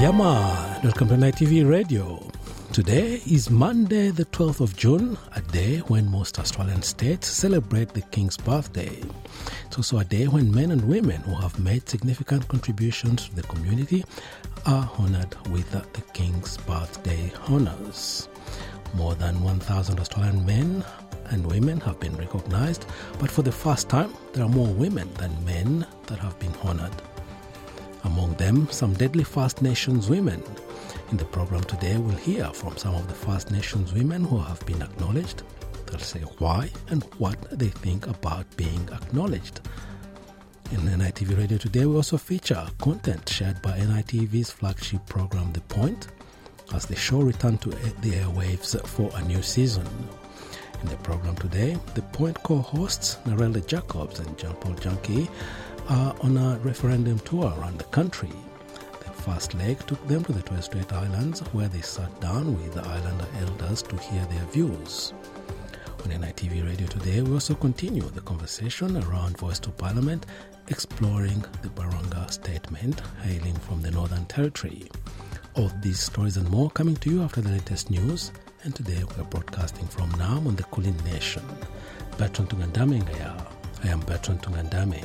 Yama, welcome NITV Radio. Today is Monday, the 12th of June, a day when most Australian states celebrate the King's birthday. It's also a day when men and women who have made significant contributions to the community are honoured with the King's birthday honours. More than 1,000 Australian men and women have been recognised, but for the first time, there are more women than men that have been honoured. Among them, some deadly First Nations women. In the program today, we'll hear from some of the First Nations women who have been acknowledged. They'll say why and what they think about being acknowledged. In NITV Radio today, we also feature content shared by NITV's flagship program, The Point, as the show returned to the airwaves for a new season. In the program today, The Point co hosts Narelda Jacobs and John Paul Janke are on a referendum tour around the country. The first leg took them to the Torres Strait Islands, where they sat down with the islander elders to hear their views. On NITV Radio today, we also continue the conversation around Voice to Parliament, exploring the Barunga statement hailing from the Northern Territory. All these stories and more coming to you after the latest news, and today we are broadcasting from Naarm on the Kulin Nation. Bertrand Tungandame Ngaya. I am Bertrand Tungandame.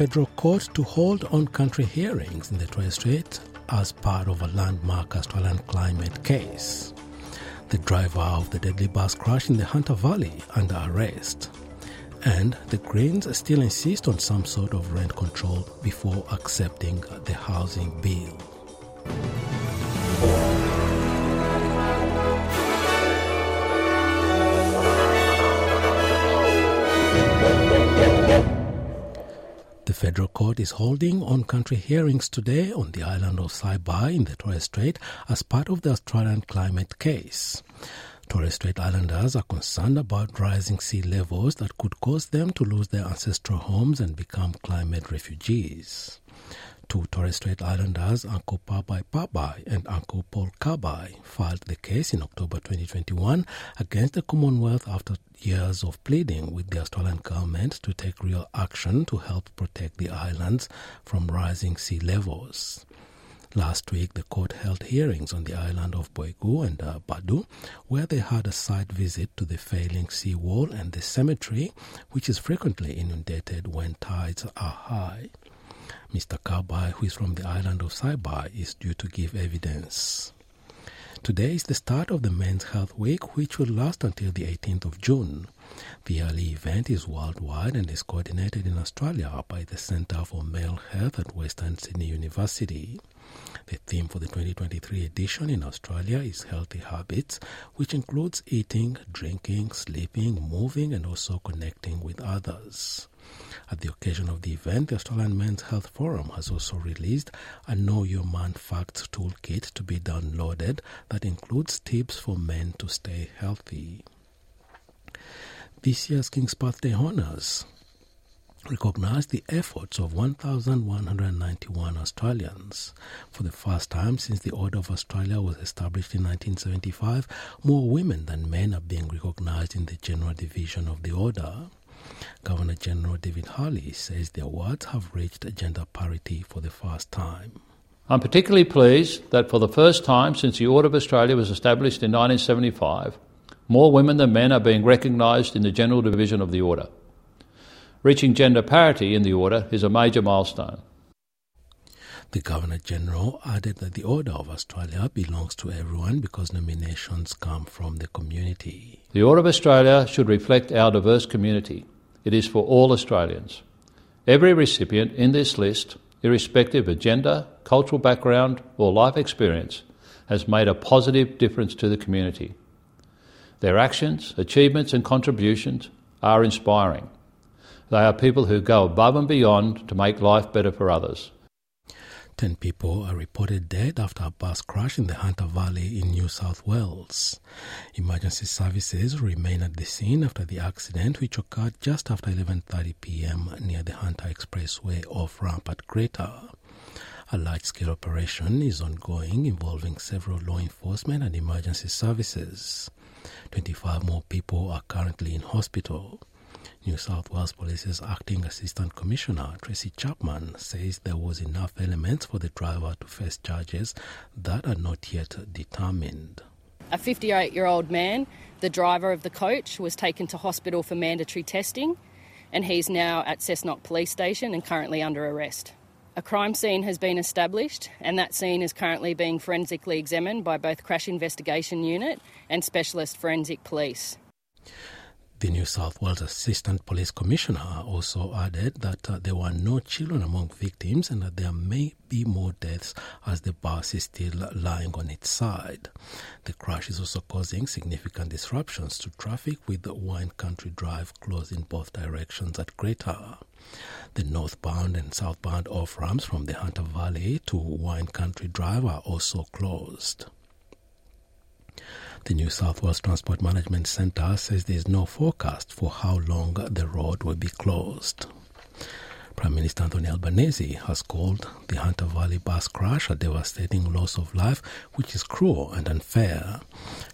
Federal court to hold on country hearings in the Torres Strait as part of a landmark Australian climate case. The driver of the deadly bus crash in the Hunter Valley under arrest. And the Greens still insist on some sort of rent control before accepting the housing bill. Federal court is holding on country hearings today on the island of Saibai in the Torres Strait as part of the Australian climate case. Torres Strait Islanders are concerned about rising sea levels that could cause them to lose their ancestral homes and become climate refugees. Two Torres Strait Islanders, Uncle Pabai Pabai and Uncle Paul Kabai, filed the case in October 2021 against the Commonwealth after years of pleading with the Australian government to take real action to help protect the islands from rising sea levels. Last week, the court held hearings on the island of Boigu and uh, Badu, where they had a site visit to the failing seawall and the cemetery, which is frequently inundated when tides are high. Mr. Kabai, who is from the island of Saibai, is due to give evidence. Today is the start of the Men's Health Week, which will last until the 18th of June. The early event is worldwide and is coordinated in Australia by the Centre for Male Health at Western Sydney University. The theme for the 2023 edition in Australia is Healthy Habits, which includes eating, drinking, sleeping, moving, and also connecting with others. At the occasion of the event, the Australian Men's Health Forum has also released a Know Your Man Facts toolkit to be downloaded that includes tips for men to stay healthy. This year's King's Birthday Honours recognize the efforts of 1,191 Australians. For the first time since the Order of Australia was established in 1975, more women than men are being recognized in the general division of the Order. Governor General David Hurley says the awards have reached gender parity for the first time. I'm particularly pleased that for the first time since the Order of Australia was established in 1975, more women than men are being recognised in the General Division of the Order. Reaching gender parity in the Order is a major milestone. The Governor General added that the Order of Australia belongs to everyone because nominations come from the community. The Order of Australia should reflect our diverse community. It is for all Australians. Every recipient in this list, irrespective of gender, cultural background, or life experience, has made a positive difference to the community. Their actions, achievements, and contributions are inspiring. They are people who go above and beyond to make life better for others. Ten people are reported dead after a bus crash in the Hunter Valley in New South Wales. Emergency services remain at the scene after the accident, which occurred just after 11:30 p.m. near the Hunter Expressway off ramp at Greta. A large-scale operation is ongoing involving several law enforcement and emergency services. 25 more people are currently in hospital. New South Wales Police's acting assistant commissioner, Tracy Chapman, says there was enough elements for the driver to face charges that are not yet determined. A 58 year old man, the driver of the coach, was taken to hospital for mandatory testing, and he's now at Cessnock Police Station and currently under arrest. A crime scene has been established, and that scene is currently being forensically examined by both Crash Investigation Unit and Specialist Forensic Police. The New South Wales Assistant Police Commissioner also added that uh, there were no children among victims and that there may be more deaths as the bus is still lying on its side. The crash is also causing significant disruptions to traffic with the Wine Country Drive closed in both directions at Greta. The northbound and southbound off ramps from the Hunter Valley to Wine Country Drive are also closed. The New South Wales Transport Management Centre says there is no forecast for how long the road will be closed. Prime Minister Anthony Albanese has called the Hunter Valley bus crash a devastating loss of life which is cruel and unfair.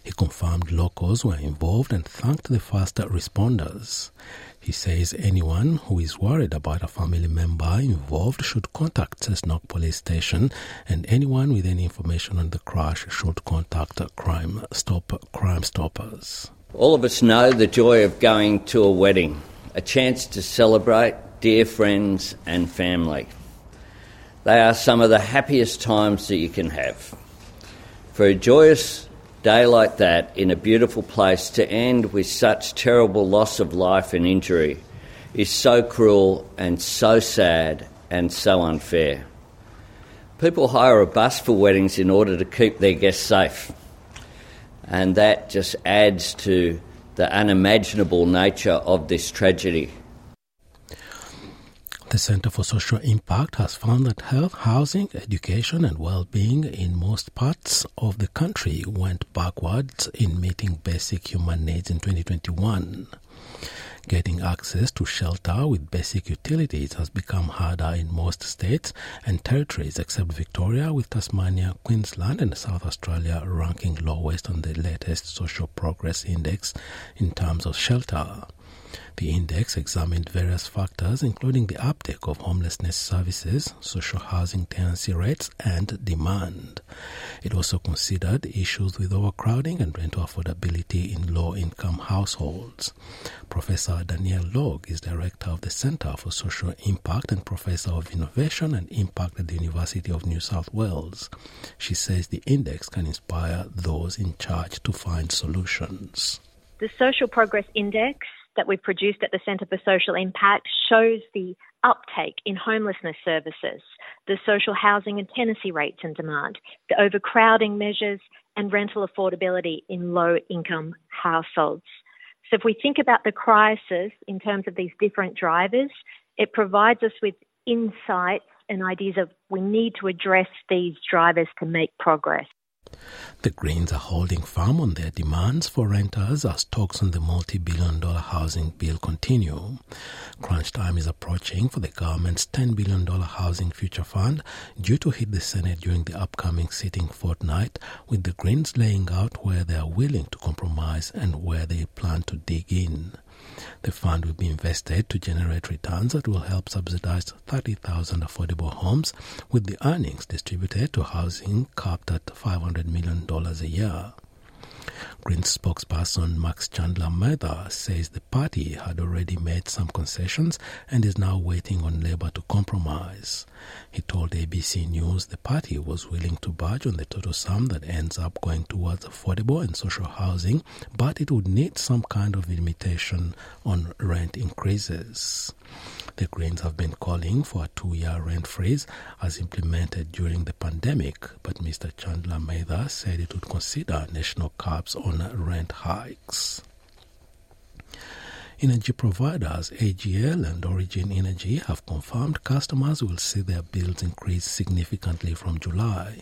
He confirmed locals were involved and thanked the first responders. He says anyone who is worried about a family member involved should contact Cessnock Police Station, and anyone with any information on the crash should contact Crime Stop Crime Stoppers. All of us know the joy of going to a wedding, a chance to celebrate dear friends and family. They are some of the happiest times that you can have. For a joyous day like that in a beautiful place to end with such terrible loss of life and injury is so cruel and so sad and so unfair. People hire a bus for weddings in order to keep their guests safe, and that just adds to the unimaginable nature of this tragedy. The Center for Social Impact has found that health, housing, education, and well being in most parts of the country went backwards in meeting basic human needs in 2021. Getting access to shelter with basic utilities has become harder in most states and territories except Victoria, with Tasmania, Queensland, and South Australia ranking lowest on the latest Social Progress Index in terms of shelter. The index examined various factors, including the uptake of homelessness services, social housing tenancy rates, and demand. It also considered issues with overcrowding and rental affordability in low income households. Professor Danielle Logue is director of the Center for Social Impact and professor of innovation and impact at the University of New South Wales. She says the index can inspire those in charge to find solutions. The Social Progress Index that we've produced at the Centre for Social Impact shows the uptake in homelessness services, the social housing and tenancy rates and demand, the overcrowding measures, and rental affordability in low income households. So, if we think about the crisis in terms of these different drivers, it provides us with insights and ideas of we need to address these drivers to make progress. The Greens are holding firm on their demands for renters as talks on the multi billion dollar housing bill continue. Crunch time is approaching for the government's $10 billion Housing Future Fund due to hit the Senate during the upcoming sitting fortnight, with the Greens laying out where they are willing to compromise and where they plan to dig in. The fund will be invested to generate returns that will help subsidize 30,000 affordable homes, with the earnings distributed to housing capped at $500 million a year. Green spokesperson Max Chandler Mather says the party had already made some concessions and is now waiting on Labour to compromise. He told ABC News the party was willing to budge on the total sum that ends up going towards affordable and social housing, but it would need some kind of limitation on rent increases. The Greens have been calling for a two year rent freeze as implemented during the pandemic, but Mr. Chandler Mather said it would consider national caps on rent hikes. Energy providers AGL and Origin Energy have confirmed customers will see their bills increase significantly from July.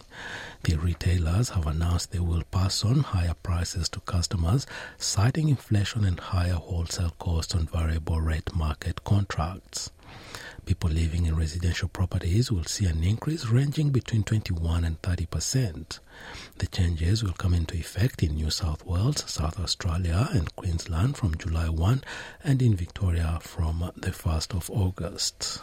The retailers have announced they will pass on higher prices to customers, citing inflation and higher wholesale costs on variable rate market contracts. People living in residential properties will see an increase ranging between 21 and 30 percent. The changes will come into effect in New South Wales, South Australia, and Queensland from July 1 and in Victoria from the 1st of August.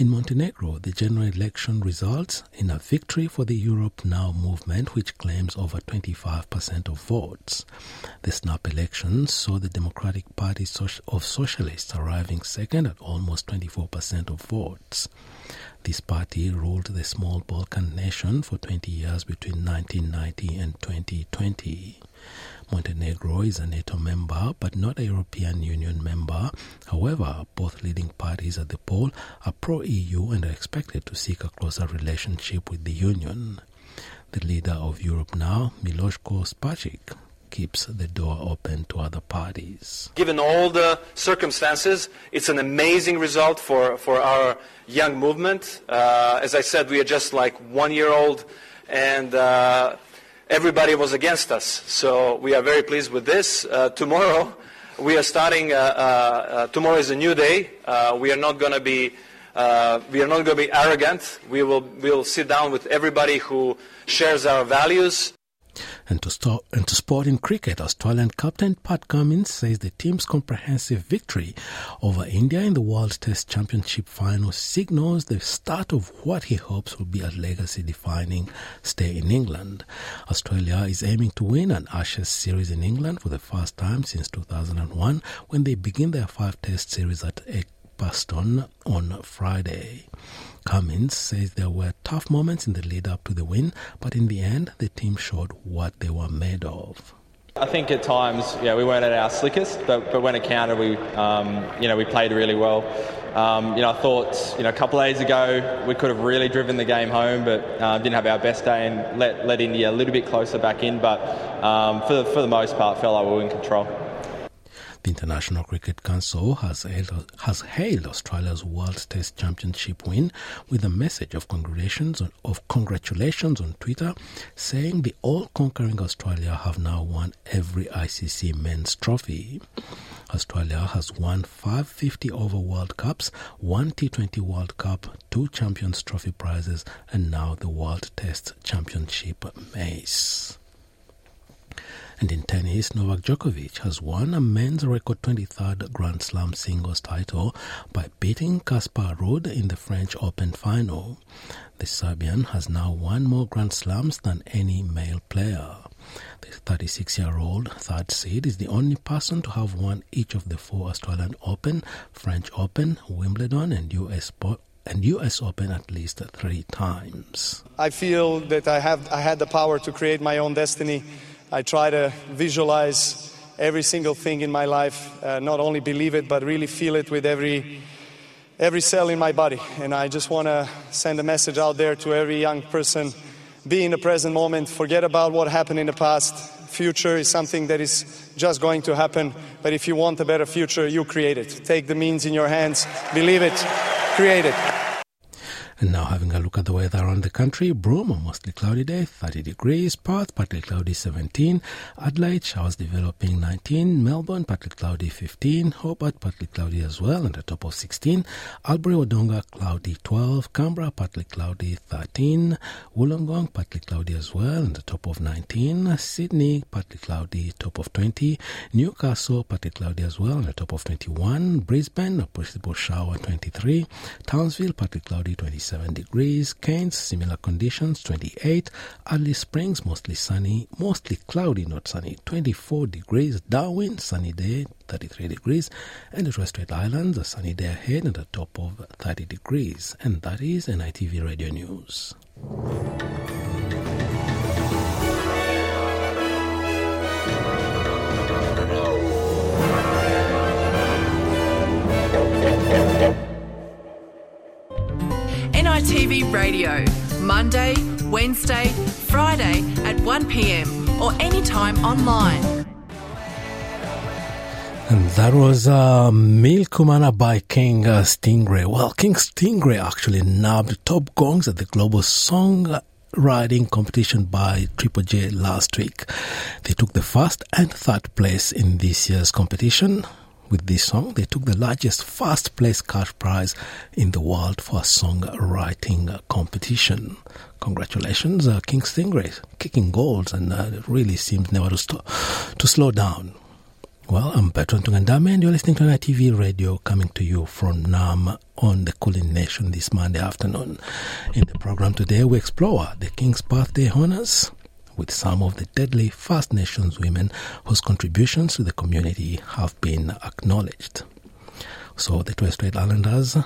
In Montenegro, the general election results in a victory for the Europe Now movement, which claims over 25% of votes. The snap elections saw the Democratic Party of Socialists arriving second at almost 24% of votes. This party ruled the small Balkan nation for 20 years between 1990 and 2020. Montenegro is a NATO member but not a European Union member. However, both leading parties at the poll are pro EU and are expected to seek a closer relationship with the Union. The leader of Europe now, Milojko Spajić, keeps the door open to other parties. Given all the circumstances, it's an amazing result for, for our young movement. Uh, as I said, we are just like one year old, and uh, everybody was against us. So we are very pleased with this. Uh, tomorrow, we are starting. Uh, uh, uh tomorrow is a new day. Uh, we are not going to be. We are not going to be arrogant. We will, we will sit down with everybody who shares our values and to, start, and to sport in cricket, Australian captain Pat Cummins says the team's comprehensive victory over India in the World Test Championship final signals the start of what he hopes will be a legacy defining stay in England. Australia is aiming to win an Ashes series in England for the first time since 2001 when they begin their five test series at Edgbaston on Friday. Cummins says there were tough moments in the lead up to the win, but in the end, the team showed what they were made of. I think at times, yeah, we weren't at our slickest, but, but when it counted, we, um, you know, we played really well. Um, you know, I thought, you know, a couple of days ago we could have really driven the game home, but uh, didn't have our best day and let, let India a little bit closer back in. But um, for, the, for the most part, felt like we were in control. The International Cricket Council has hailed, has hailed Australia's World Test Championship win with a message of congratulations on, of congratulations on Twitter, saying the all-conquering Australia have now won every ICC men's trophy. Australia has won five 50 over World Cups, one T20 World Cup, two Champions Trophy prizes, and now the World Test Championship mace. And in tennis, Novak Djokovic has won a men's record 23rd Grand Slam singles title by beating Casper Ruud in the French Open final. The Serbian has now won more Grand Slams than any male player. The 36 year old third seed is the only person to have won each of the four Australian Open, French Open, Wimbledon, and US and US Open at least three times. I feel that I have I had the power to create my own destiny I try to visualize every single thing in my life, uh, not only believe it, but really feel it with every, every cell in my body. And I just want to send a message out there to every young person be in the present moment, forget about what happened in the past. Future is something that is just going to happen, but if you want a better future, you create it. Take the means in your hands, believe it, create it. And now having a look at the weather around the country, Broome, a mostly cloudy day, 30 degrees, Perth, partly cloudy 17, Adelaide, showers developing 19, Melbourne, partly cloudy 15, Hobart, partly cloudy as well, and a top of 16, Albury, Wodonga, cloudy 12, Canberra, partly cloudy 13, Wollongong, partly cloudy as well, and a top of 19, Sydney, partly cloudy, top of 20, Newcastle, partly cloudy as well, and a top of 21, Brisbane, a possible shower 23, Townsville, partly cloudy 27, 27 degrees. Cairns, similar conditions, 28. Alice Springs, mostly sunny, mostly cloudy, not sunny, 24 degrees. Darwin, sunny day, 33 degrees. And the Torres Islands, a sunny day ahead at a top of 30 degrees. And that is NITV Radio News. NITV Radio, Monday, Wednesday, Friday at 1pm or anytime online. And that was uh, Milkumana by King uh, Stingray. Well, King Stingray actually nabbed top gongs at the Global Song Writing competition by Triple J last week. They took the first and third place in this year's competition with this song. They took the largest first place cash prize in the world for a songwriting competition. Congratulations, uh, King Stingray, kicking goals, and uh, it really seems never to, st- to slow down. Well, I'm Bertrand Tungandame, and you're listening to NITV Radio coming to you from Naarm on the Kulin Nation this Monday afternoon. In the program today, we explore the King's Birthday honors with some of the deadly First Nations women whose contributions to the community have been acknowledged. So the Torres Strait Islanders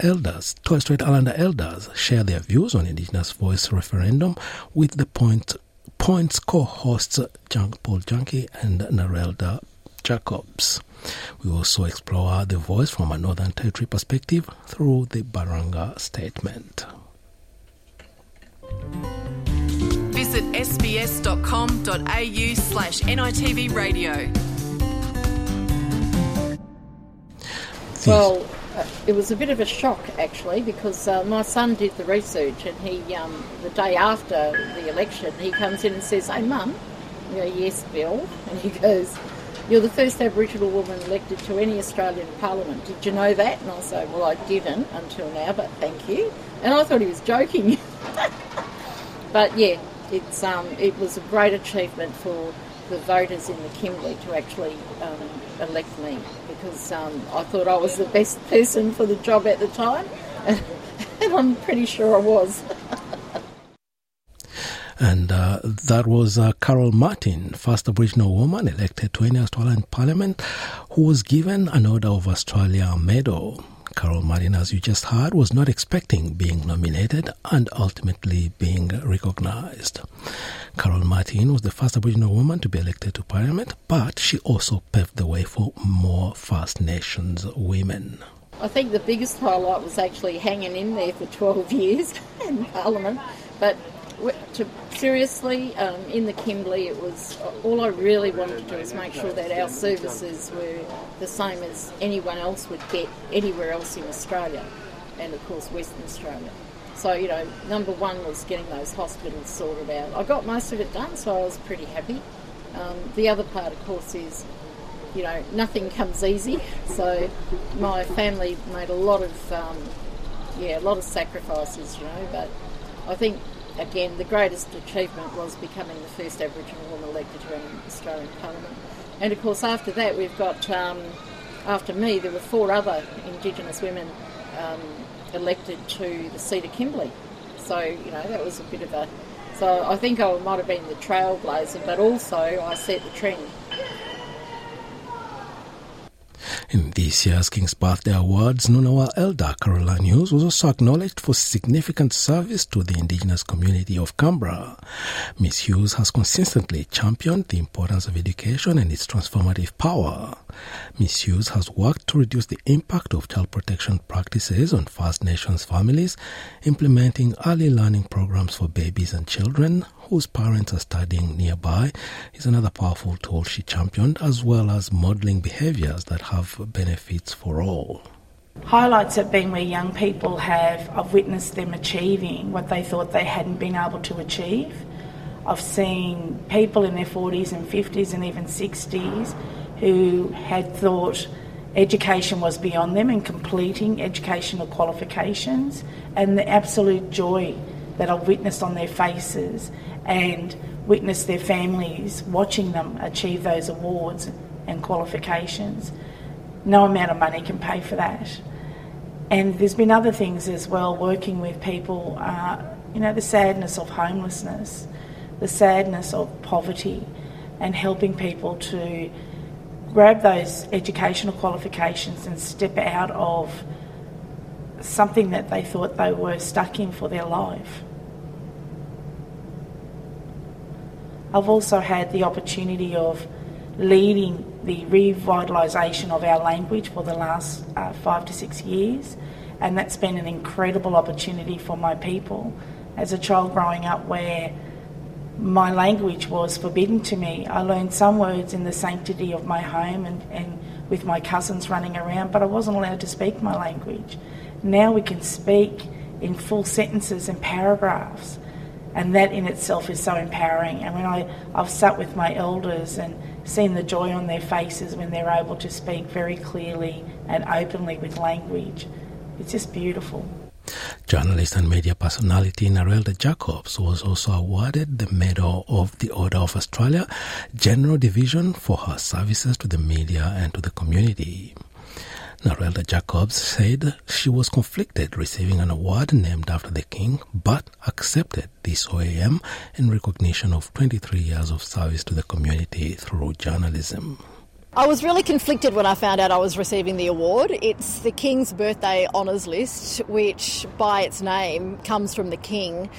elders, Torres Strait Islander elders share their views on Indigenous Voice referendum with the point, Points co-hosts Paul Janke and Narelda Jacobs. We also explore the voice from a Northern Territory perspective through the Barunga Statement. Visit sbs.com.au slash NITV radio. Well, uh, it was a bit of a shock actually because uh, my son did the research and he, um, the day after the election, he comes in and says, Hey mum, I go, Yes, Bill. And he goes, You're the first Aboriginal woman elected to any Australian Parliament. Did you know that? And I say, Well, I didn't until now, but thank you. And I thought he was joking. but yeah, it's um, it was a great achievement for the voters in the Kimberley to actually um, elect me because um, I thought I was the best person for the job at the time, and, I'm pretty sure I was. And uh, that was uh, Carol Martin, first Aboriginal woman elected to any Australian Parliament, who was given an Order of Australia medal. Carol Martin, as you just heard, was not expecting being nominated and ultimately being recognised. Carol Martin was the first Aboriginal woman to be elected to Parliament, but she also paved the way for more First Nations women. I think the biggest highlight was actually hanging in there for 12 years in Parliament, but to, seriously, um, in the Kimberley, it was all I really wanted to do is make sure that our services were the same as anyone else would get anywhere else in Australia, and of course Western Australia. So you know, number one was getting those hospitals sorted out. I got most of it done, so I was pretty happy. Um, the other part, of course, is you know nothing comes easy. So my family made a lot of um, yeah, a lot of sacrifices, you know, but I think again, the greatest achievement was becoming the first Aboriginal woman elected to an Australian Parliament. And of course, after that, we've got, um, after me, there were four other Indigenous women um, elected to the seat of Kimberley. So, you know, that was a bit of a. So I think I might have been the trailblazer, but also I set the trend. In this year's King's Birthday Awards, Ngunnawal Elder Caroline Hughes was also acknowledged for significant service to the Indigenous community of Canberra. Miss Hughes has consistently championed the importance of education and its transformative power. Miss Hughes has worked to reduce the impact of child protection practices on First Nations families, implementing early learning programs for babies and children, whose parents are studying nearby is another powerful tool she championed, as well as modelling behaviours that have benefits for all. Highlights have been where young people have, I've witnessed them achieving what they thought they hadn't been able to achieve. I've seen people in their 40s and 50s and even 60s who had thought education was beyond them and completing educational qualifications and the absolute joy that I've witnessed on their faces and witness their families watching them achieve those awards and qualifications. No amount of money can pay for that. And there's been other things as well, working with people, uh, you know, the sadness of homelessness, the sadness of poverty, and helping people to grab those educational qualifications and step out of something that they thought they were stuck in for their life. I've also had the opportunity of leading the revitalisation of our language for the last uh, five to six years, and that's been an incredible opportunity for my people. As a child growing up, where my language was forbidden to me, I learned some words in the sanctity of my home and, and with my cousins running around, but I wasn't allowed to speak my language. Now we can speak in full sentences and paragraphs, and that in itself is so empowering. And when I, I've sat with my elders and seen the joy on their faces when they're able to speak very clearly and openly with language, it's just beautiful. Journalist and media personality Narelda Jacobs was also awarded the Medal of the Order of Australia General Division for her services to the media and to the community. Narelda Jacobs said she was conflicted receiving an award named after the king, but accepted this OAM in recognition of 23 years of service to the community through journalism. I was really conflicted when I found out I was receiving the award. It's the King's Birthday Honours List, which by its name comes from the King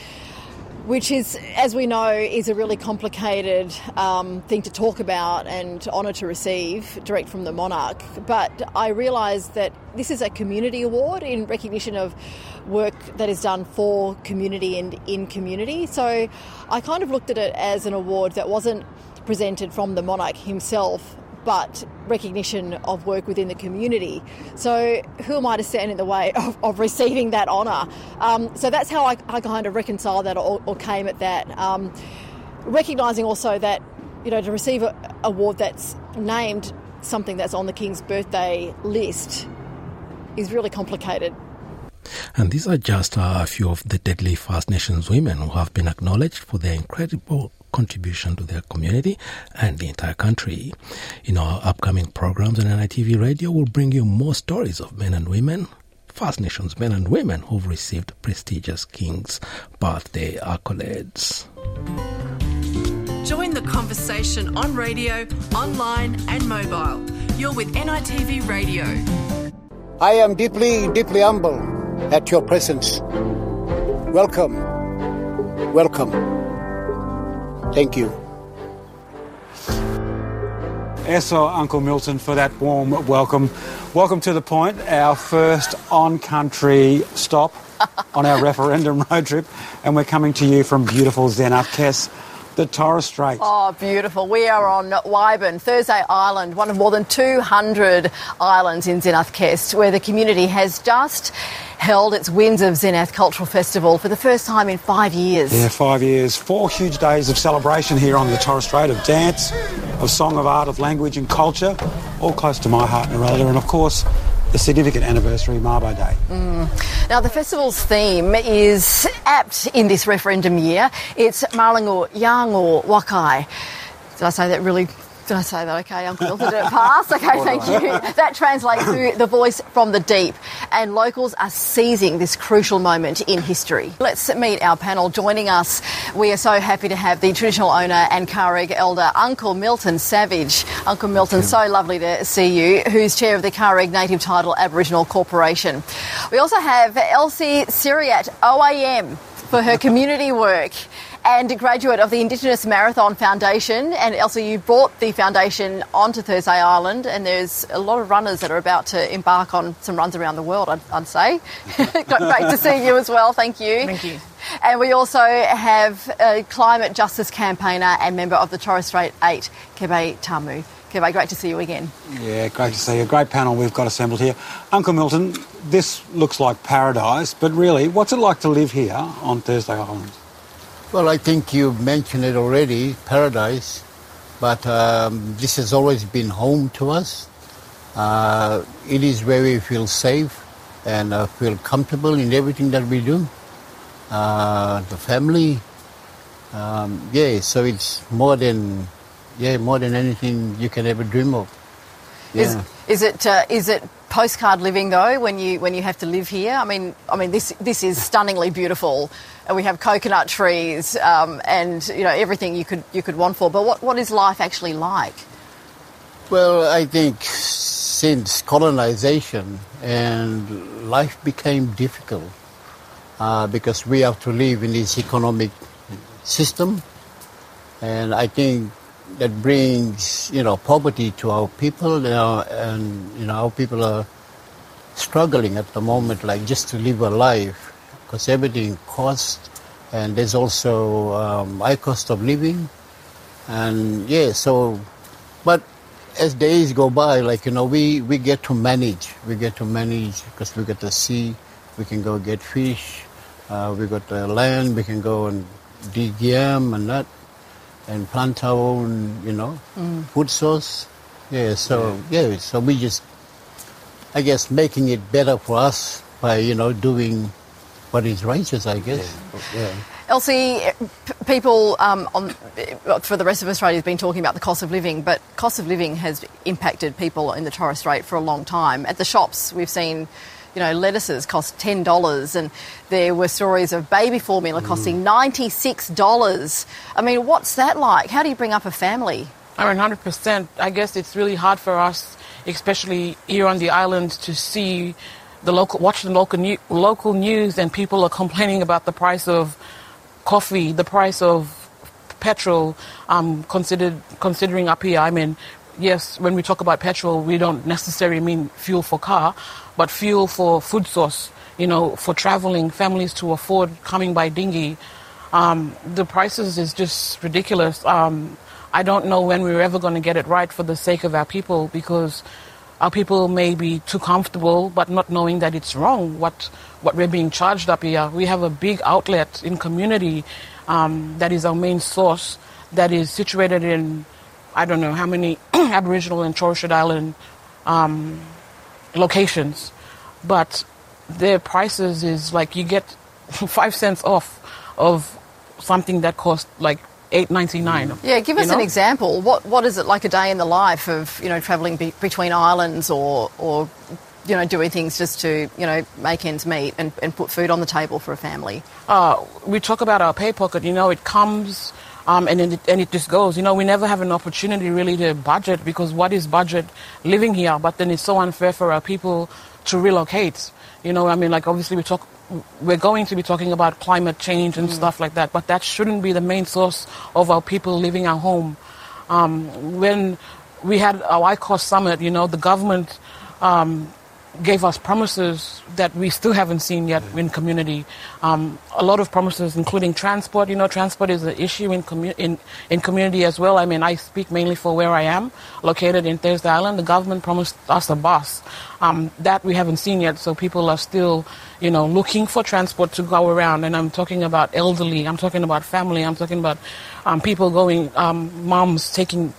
which is, as we know, is a really complicated um, thing to talk about and honour to receive direct from the monarch. But I realised that this is a community award in recognition of work that is done for community and in community. So I kind of looked at it as an award that wasn't presented from the monarch himself but recognition of work within the community. So, who am I to stand in the way of, of receiving that honour? Um, so, that's how I, I, kind of reconcile that or, or came at that. Um, recognising also that, you know, to receive an award that's named something that's on the King's birthday list is really complicated. And these are just a few of the deadly First Nations women who have been acknowledged for their incredible contribution to their community and the entire country. In our upcoming programs on NITV Radio, we'll bring you more stories of men and women First Nations men and women who've received prestigious King's birthday accolades. Join the conversation on radio, online, and mobile. You're with NITV Radio. I am deeply, deeply humble at your presence. Welcome. Welcome. Thank you. Esso, Uncle Milton, for that warm welcome. Welcome to the point, our first on country stop on our referendum road trip, and we're coming to you from beautiful Zenadth Kes. The Torres Strait. Oh, beautiful. We are on Waiben, Thursday Island, one of more than 200 islands in Kest, where the community has just held its Winds of Zenadth Cultural Festival for the first time in five years. Yeah, five years. Four huge days of celebration here on the Torres Strait of dance, of song, of art, of language and culture, all close to my heart, Narelda, and of course, the significant anniversary Mabo Day. Mm. Now, the festival's theme is apt in this referendum year. It's Malangu Yangu Wakai. Did I say that really did I say that okay, Uncle Milton? Did it pass? Okay, thank you. That translates to the voice from the deep, and locals are seizing this crucial moment in history. Let's meet our panel. Joining us, we are so happy to have the traditional owner and Kaurareg elder, Uncle Milton Savage. Uncle Milton, so lovely to see you, who's chair of the Kaurareg Native Title Aboriginal Corporation. We also have Elsie Seriat, OAM, for her community work and a graduate of the Indigenous Marathon Foundation. And Elsie, you brought the foundation onto Thursday Island, and there's a lot of runners that are about to embark on some runs around the world, I'd, I'd say. Great to see you as well, thank you. Thank you. And we also have a climate justice campaigner and member of the Torres Strait 8, Kabay Tamu. Kabay, great to see you again. Yeah, great to see you. Great panel we've got assembled here. Uncle Milton, this looks like paradise, but really, what's it like to live here on Thursday Island? Well, I think you mentioned it already, paradise, but um, this has always been home to us. Uh, it is where we feel safe and uh, feel comfortable in everything that we do. Uh, the family, um, yeah, so it's more than, yeah, more than anything you can ever dream of. Is, Yeah. is it uh, is it postcard living though when you when you have to live here. I mean, I mean this this is stunningly beautiful, and we have coconut trees um, and you know everything you could you could want for. But what, what is life actually like? Well, I think since colonization and life became difficult uh, because we have to live in this economic system, and I think that brings you know poverty to our people, you know, and you know our people are struggling at the moment, like just to live a life, because everything costs, and there's also um, high cost of living, and yeah, so, but as days go by, like you know, we we get to manage, we get to manage because we get to see, we can go get fish, uh, we got the land, we can go and dig yam and that and plant our own, you know, Mm. food source. Yeah, so yeah. so we just, I guess, making it better for us by you know doing what is righteous. I guess. Yeah. Elsie, p- people um, on, for the rest of Australia has been talking about the cost of living, but cost of living has impacted people in the Torres Strait for a long time. At the shops, we've seen, you know, lettuces cost ten dollars, and there were stories of baby formula costing ninety six dollars. I mean, what's that like? How do you bring up a family? I mean, 100%. I guess it's really hard for us, especially here on the island, to see the local, watch the local, new, local news and people are complaining about the price of coffee, the price of petrol, um, considered, considering up here. I mean, yes, when we talk about petrol, we don't necessarily mean fuel for car, but fuel for food source, you know, for traveling, families to afford coming by dinghy. Um, the prices is just ridiculous. Um, I don't know when we're ever going to get it right for the sake of our people because our people may be too comfortable but not knowing that it's wrong what, what we're being charged up here. We have a big outlet in community um, that is our main source that is situated in, I don't know how many Aboriginal and Torres Strait Island um, locations, but their prices is like you get five cents off of something that costs like eight ninety nine. Yeah, give us an example. What what is it like a day in the life of you know travelling be- between islands or or you know doing things just to you know make ends meet and, and put food on the table for a family? Uh, we talk about our pay pocket. You know, it comes. Um, and, then it, and it just goes. You know, we never have an opportunity really to budget because what is budget living here? But then it's so unfair for our people to relocate. You know, I mean, like obviously we talk, we're going to be talking about climate change and stuff like that, but that shouldn't be the main source of our people leaving our home. Um, when we had our ICOS summit, you know, the government um, gave us promises that we still haven't seen yet in community. Um, a lot of promises, including transport. You know, transport is an issue in, commu- in, in community as well. I mean, I speak mainly for where I am, located in Thursday Island. The government promised us a bus. Um, that we haven't seen yet, so people are still, you know, looking for transport to go around. And I'm talking about elderly, I'm talking about family, I'm talking about um, people going, um, moms taking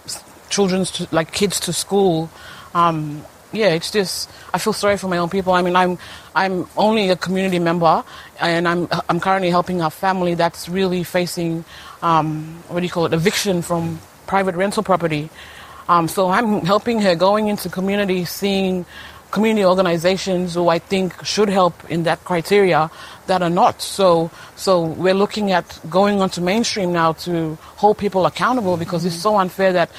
children's to, like kids to school. Um, yeah, it's just I feel sorry for my own people. I mean, I'm I'm only a community member, and I'm I'm currently helping a family that's really facing um, what do you call it eviction from private rental property. Um, so I'm helping her going into community, seeing community organizations who I think should help in that criteria that are not. So so we're looking at going onto mainstream now to hold people accountable because it's so unfair that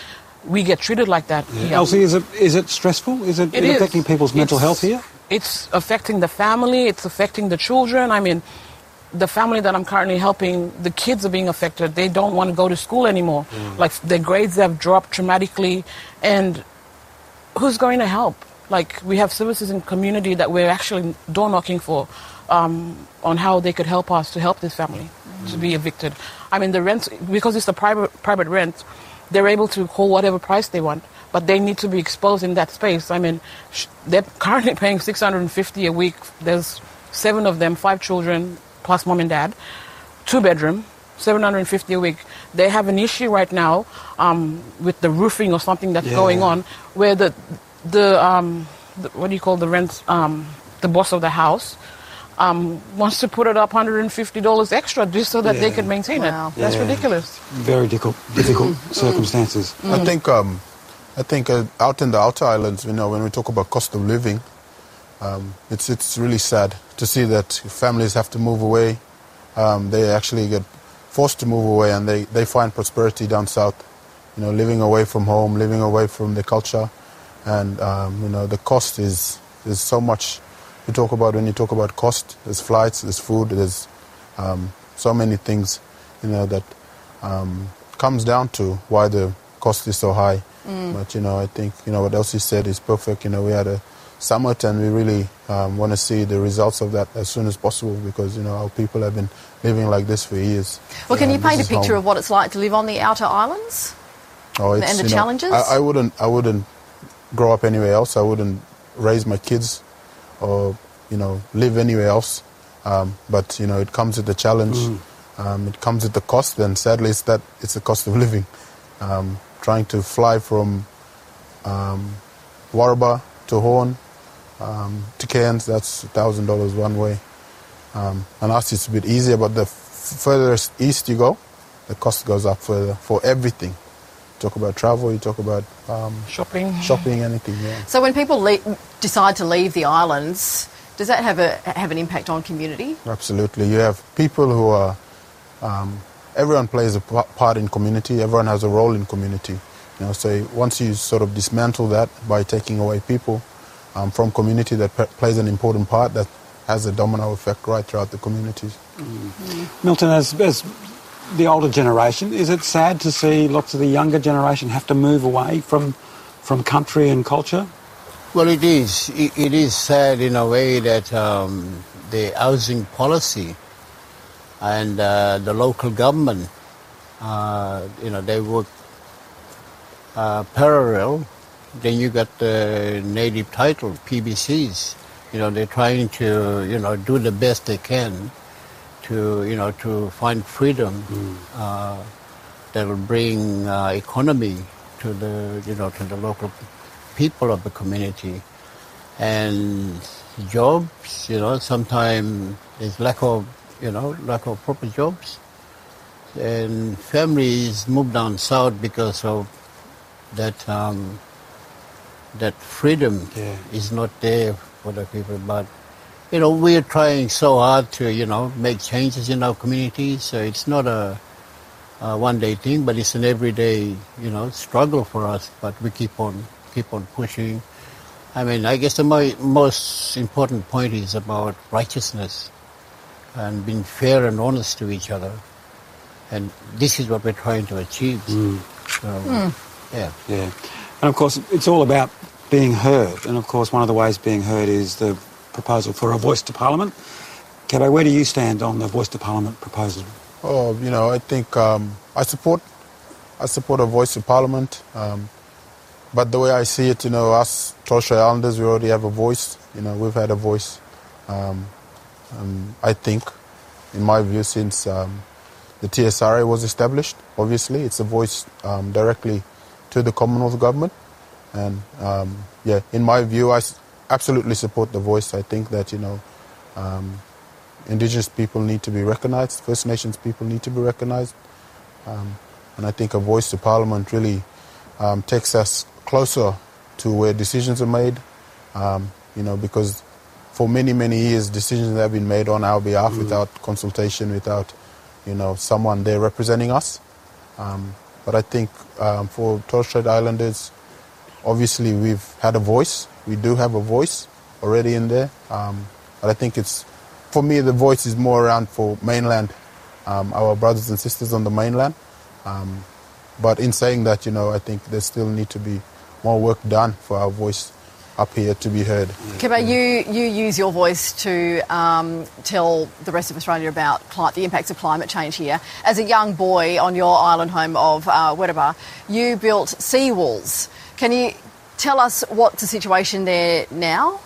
we get treated like that. here. Elsie, is it is it stressful? Is it, It it is. affecting people's mental It's- health here? It's affecting the family, it's affecting the children. I mean, the family that I'm currently helping, the kids are being affected. They don't want to go to school anymore. Like, their grades have dropped dramatically. And who's going to help? Like, we have services in community that we're actually door knocking for um, on how they could help us to help this family to be evicted. I mean, the rent, because it's a private, private rent, they're able to hold whatever price they want, but they need to be exposed in that space. I mean, sh- they're currently paying 650 a week. There's seven of them, five children, plus mom and dad, two bedroom, 750 a week. They have an issue right now um, with the roofing or something that's Yeah. going on, where the the, um, the what do you call the rent? Um, the boss of the house. Um, wants to put it up $150 extra just so that they Yeah. could maintain Wow. it. That's Yeah. ridiculous. Very difficult, difficult circumstances. I think um, I think uh, out in the outer islands, you know, when we talk about cost of living, um, it's it's really sad to see that families have to move away. Um, they actually get forced to move away, and they, they find prosperity down south. You know, living away from home, living away from the culture, and um, you know the cost is is so much. You talk about when you talk about cost. There's flights, there's food, there's um, so many things. You know that um, comes down to why the cost is so high. Mm. But you know, I think you know what Elsie said is perfect. You know, we had a summit, and we really um, want to see the results of that as soon as possible because you know our people have been living like this for years. Well, can you Um, paint a picture home. of what it's like to live on the outer islands? Oh, and the you know, challenges? I, I wouldn't. I wouldn't grow up anywhere else. I wouldn't raise my kids, or you know, live anywhere else. Um, but you know, it comes with the challenge. Mm. Um, it comes with the cost, and sadly, it's that it's the cost of living. Um, trying to fly from um, Warraber to Horn um, to Cairns, that's thousand dollars one way. Um, and us, it's a bit easier, but the f- further east you go, the cost goes up further for everything. Talk about travel, you talk about um, shopping, shopping, anything. Yeah. So when people le- decide to leave the islands, does that have a have an impact on community? Absolutely. You have people who are, um, everyone plays a p- part in community, everyone has a role in community. You know, so once you sort of dismantle that by taking away people um, from community that p- plays an important part, that has a domino effect right throughout the communities. Milton, as, as the older generation, is it sad to see lots of the younger generation have to move away from, from country and culture? Well, it is. It, it is sad in a way that um, the housing policy and uh, the local government, uh, you know, they work uh, parallel. Then you got the native title, PBCs. You know, they're trying to, you know, do the best they can to, you know, to find freedom uh, that will bring uh, economy to the, you know, to the local people of the community. And jobs, you know, sometimes there's lack of, you know, lack of proper jobs. And families move down south because of that, um, that freedom is not there for the people. But, you know, we're trying so hard to, you know, make changes in our community. So it's not a, a one-day thing, but it's an everyday, you know, struggle for us. But we keep on, keep on pushing. I mean, I guess the mo- most important point is about righteousness and being fair and honest to each other. And this is what we're trying to achieve. So, Mm. yeah. Yeah. And of course, it's all about being heard. And of course, one of the ways being heard is the proposal for a voice to Parliament. Kabay, where do you stand on the voice to Parliament proposal? Oh, you know, I think um, I support I support a voice to parliament. Um, but the way I see it, you know, us Torres Strait Islanders, we already have a voice. You know, we've had a voice. Um, um, I think, in my view, since um, the TSRA was established, obviously, it's a voice um, directly to the Commonwealth government. And yeah, in my view, I absolutely support the voice. I think that you know, um, Indigenous people need to be recognised. First Nations people need to be recognised. Um, and I think a voice to Parliament really um, takes us closer to where decisions are made. Um, you know, because for many many years decisions have been made on our behalf without consultation, without you know someone there representing us. Um, but I think um, for Torres Strait Islanders, obviously we've had a voice. We do have a voice already in there. Um, but I think it's, for me, the voice is more around for mainland, um, our brothers and sisters on the mainland. Um, but in saying that, you know, I think there still need to be more work done for our voice up here to be heard. Kabay, you, you use your voice to um, tell the rest of Australia about cli- the impacts of climate change here. As a young boy on your island home of uh, you built seawalls. Can you tell us what's the situation there now?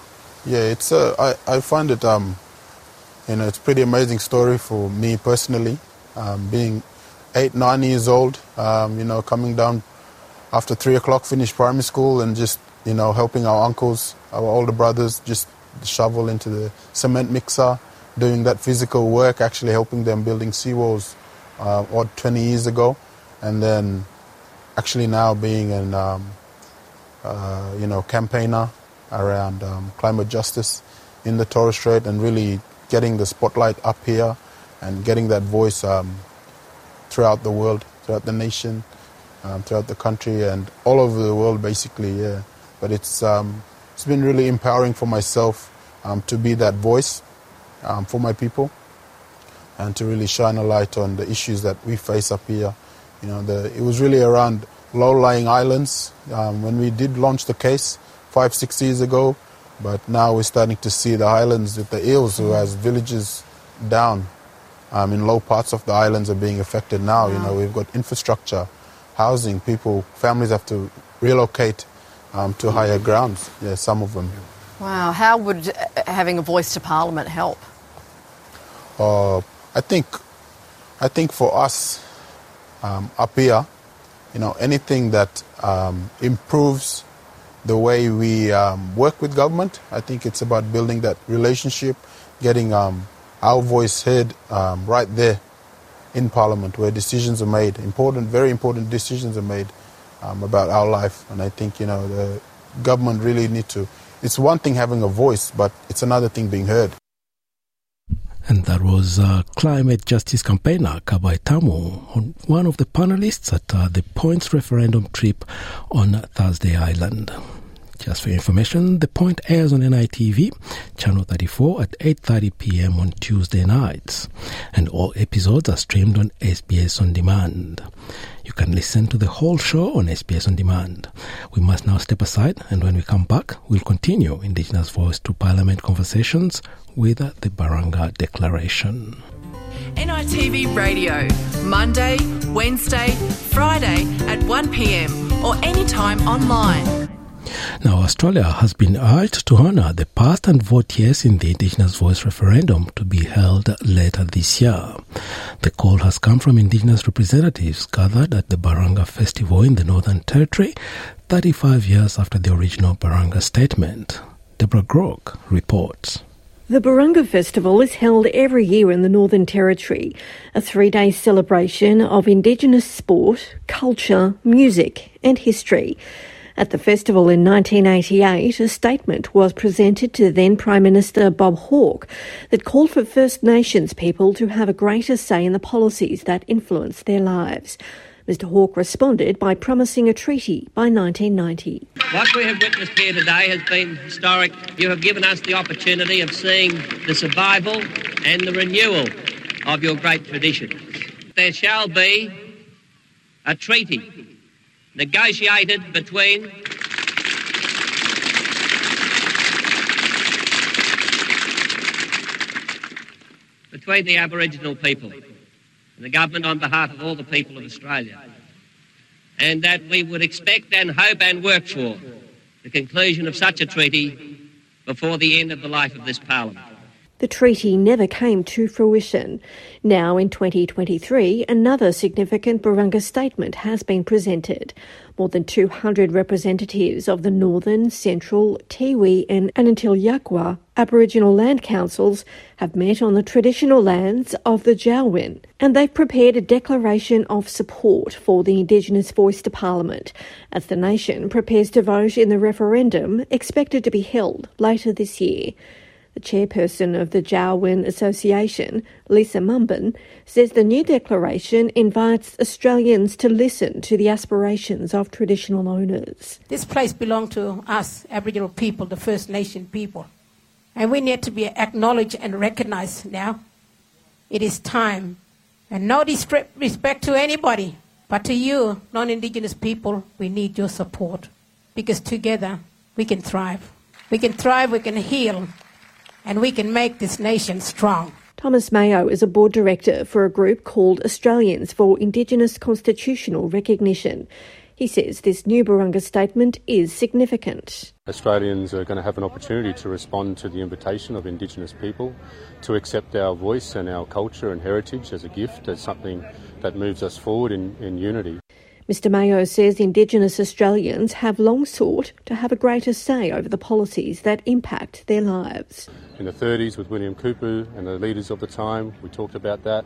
Yeah, it's a, I, I find it, um, you know, it's pretty amazing story for me personally. Um, being eight, nine years old, um, you know, coming down after three o'clock, finished primary school, and just, you know, helping our uncles, our older brothers, just shovel into the cement mixer, doing that physical work, actually helping them building seawalls, uh, what, 20 years ago. And then actually now being an, um, uh, you know, campaigner around um, climate justice in the Torres Strait and really getting the spotlight up here and getting that voice um, throughout the world, throughout the nation, um, throughout the country, and all over the world, basically. Yeah, but it's um, it's been really empowering for myself um, to be that voice um, for my people and to really shine a light on the issues that we face up here. You know, the, it was really around low-lying islands um, when we did launch the case five, six years ago. But now we're starting to see the islands with the eels, who has villages down um, in low parts of the islands are being affected now. You know, we've got infrastructure, housing, people, families have to relocate um, to higher grounds. Yeah, some of them. Wow, how would uh, having a voice to Parliament help? Uh, I think, I think for us um, up here, you know, anything that um, improves the way we um, work with government, I think it's about building that relationship, getting um, our voice heard um, right there in Parliament where decisions are made, important, very important decisions are made um, about our life. And I think, you know, the government really need to, it's one thing having a voice, but it's another thing being heard. And that was uh, climate justice campaigner Kabay Tamu, one of the panelists at uh, the Points referendum trip on Thursday Island. Just for information, The Point airs on NITV, channel 34 at 8.30 p.m. on Tuesday nights. And all episodes are streamed on SBS On Demand. You can listen to the whole show on SBS On Demand. We must now step aside, and when we come back, we'll continue Indigenous Voice to Parliament conversations with the Barunga Declaration. NITV Radio, Monday, Wednesday, Friday at 1pm or anytime online. Now, Australia has been urged to honour the past and vote yes in the Indigenous Voice referendum to be held later this year. The call has come from Indigenous representatives gathered at the Barunga Festival in the Northern Territory 35 years after the original Barunga statement. Deborah Groarke reports. The Barunga Festival is held every year in the Northern Territory, a three day celebration of Indigenous sport, culture, music, and history. At the festival in 1988, a statement was presented to then Prime Minister Bob Hawke that called for First Nations people to have a greater say in the policies that influence their lives. Mr Hawke responded by promising a treaty by 1990. What we have witnessed here today has been historic. You have given us the opportunity of seeing the survival and the renewal of your great tradition. There shall be a treaty negotiated between between the Aboriginal people and the government on behalf of all the people of Australia. And that we would expect and hope and work for the conclusion of such a treaty before the end of the life of this Parliament. The treaty never came to fruition. Now, in 2023, another significant Barunga statement has been presented. More than 200 representatives of the Northern, Central, Tiwi, and Anindilyakwa Aboriginal land councils have met on the traditional lands of the Jawoyn, and they've prepared a declaration of support for the Indigenous voice to Parliament as the nation prepares to vote in the referendum expected to be held later this year. The chairperson of the Jawoyn Association, Lisa Mumbin, says the new declaration invites Australians to listen to the aspirations of traditional owners. This place belongs to us, Aboriginal people, the First Nation people. And we need to be acknowledged and recognized now. It is time. And no disrespect to anybody, but to you, non Indigenous people, we need your support. Because together we can thrive. We can thrive, we can heal, and we can make this nation strong. Thomas Mayo is a board director for a group called Australians for Indigenous Constitutional Recognition. He says this new Barunga statement is significant. Australians are going to have an opportunity to respond to the invitation of Indigenous people to accept our voice and our culture and heritage as a gift, as something that moves us forward in, in unity. Mr Mayo says Indigenous Australians have long sought to have a greater say over the policies that impact their lives. In the 30s, with William Cooper and the leaders of the time, we talked about that.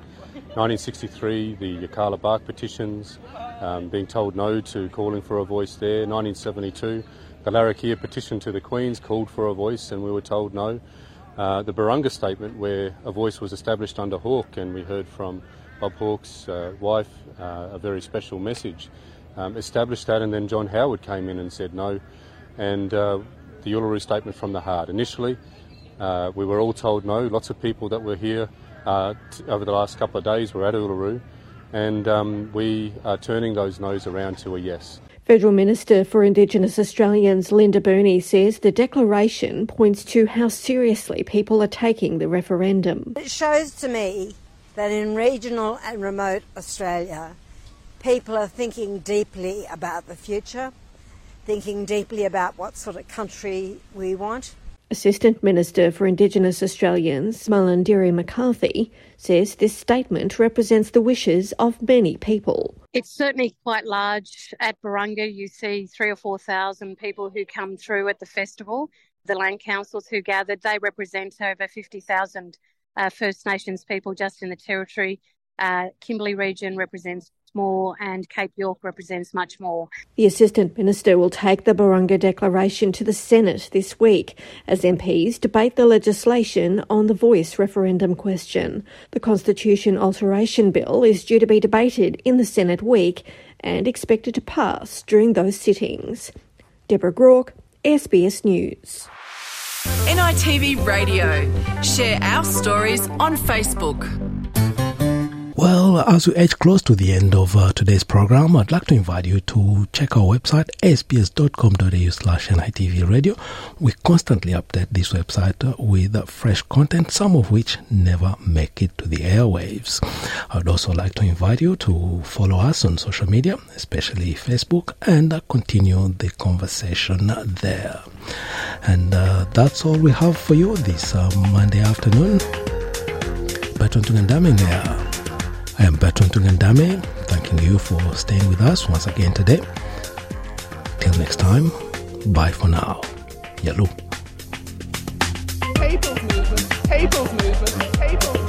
1963, the Yirrkala Bark petitions, um, being told no to calling for a voice there. 1972, the Larrakia petition to the Queens called for a voice, and we were told no. Uh, the Barunga statement, where a voice was established under Hawke, and we heard from Bob Hawke's uh, wife uh, a very special message, um, established that, and then John Howard came in and said no. And uh, the Uluru statement from the heart. Initially, uh, we were all told no. Lots of people that were here uh, t- over the last couple of days were at Uluru, and um, we are turning those no's around to a yes. Federal Minister for Indigenous Australians Linda Burney says the declaration points to how seriously people are taking the referendum. It shows to me that in regional and remote Australia, people are thinking deeply about the future, thinking deeply about what sort of country we want. Assistant Minister for Indigenous Australians, Malarndirri McCarthy, says this statement represents the wishes of many people. It's certainly quite large at Barunga. You see three or four thousand people who come through at the festival. The land councils who gathered, they represent over 50,000 uh, First Nations people just in the territory. Uh, Kimberley region represents more and Cape York represents much more. The Assistant Minister will take the Barunga Declaration to the Senate this week as MPs debate the legislation on the voice referendum question. The Constitution Alteration Bill is due to be debated in the Senate week and expected to pass during those sittings. Deborah Groarke, SBS News. NITV Radio. Share our stories on Facebook. Well, as we edge close to the end of uh, today's program, I'd like to invite you to check our website, sbs.com.au slash NITV radio. We constantly update this website with uh, fresh content, some of which never make it to the airwaves. I'd also like to invite you to follow us on social media, especially Facebook, and uh, continue the conversation there. And uh, that's all we have for you this uh, Monday afternoon. Bertrand Tungandame there. I am Bertrand Tungandame, thanking you for staying with us once again today. Till next time, bye for now. Yalu. People's movement, movement.